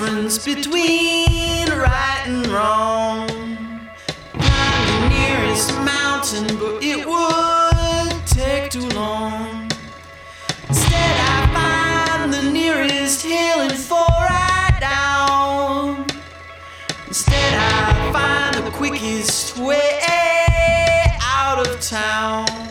difference between right and wrong. Find the nearest mountain, but it would take too long. Instead, I find the nearest hill and fall right down. Instead, I find the quickest way out of town.